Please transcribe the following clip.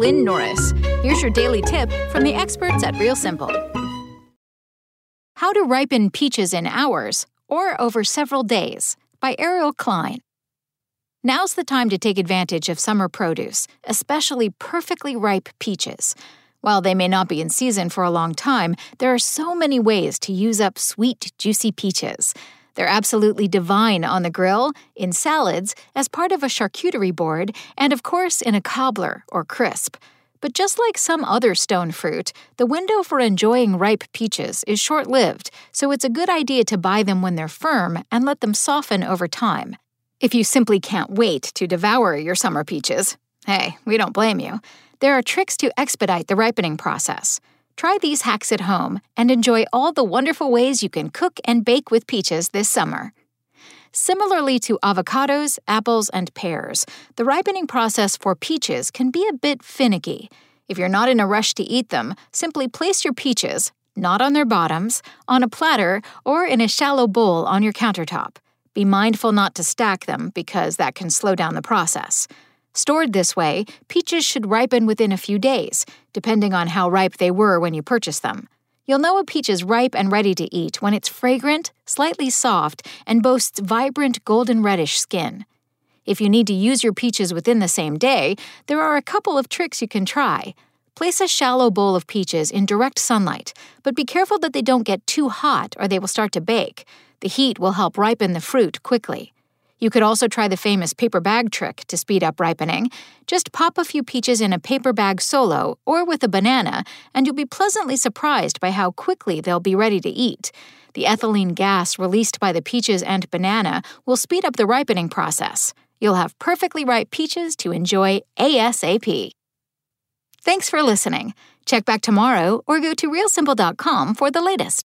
Lynn Norris. Here's your daily tip from the experts at Real Simple. How to ripen peaches in hours or over several days by Ariel Klein. Now's the time to take advantage of summer produce, especially perfectly ripe peaches. While they may not be in season for a long time, there are so many ways to use up sweet, juicy peaches. They're absolutely divine on the grill, in salads, as part of a charcuterie board, and of course in a cobbler or crisp. But just like some other stone fruit, the window for enjoying ripe peaches is short lived, so it's a good idea to buy them when they're firm and let them soften over time. If you simply can't wait to devour your summer peaches, hey, we don't blame you. There are tricks to expedite the ripening process. Try these hacks at home and enjoy all the wonderful ways you can cook and bake with peaches this summer. Similarly to avocados, apples, and pears, the ripening process for peaches can be a bit finicky. If you're not in a rush to eat them, simply place your peaches, not on their bottoms, on a platter or in a shallow bowl on your countertop. Be mindful not to stack them because that can slow down the process. Stored this way, peaches should ripen within a few days, depending on how ripe they were when you purchased them. You'll know a peach is ripe and ready to eat when it's fragrant, slightly soft, and boasts vibrant golden reddish skin. If you need to use your peaches within the same day, there are a couple of tricks you can try. Place a shallow bowl of peaches in direct sunlight, but be careful that they don't get too hot or they will start to bake. The heat will help ripen the fruit quickly. You could also try the famous paper bag trick to speed up ripening. Just pop a few peaches in a paper bag solo or with a banana, and you'll be pleasantly surprised by how quickly they'll be ready to eat. The ethylene gas released by the peaches and banana will speed up the ripening process. You'll have perfectly ripe peaches to enjoy ASAP. Thanks for listening. Check back tomorrow or go to realsimple.com for the latest.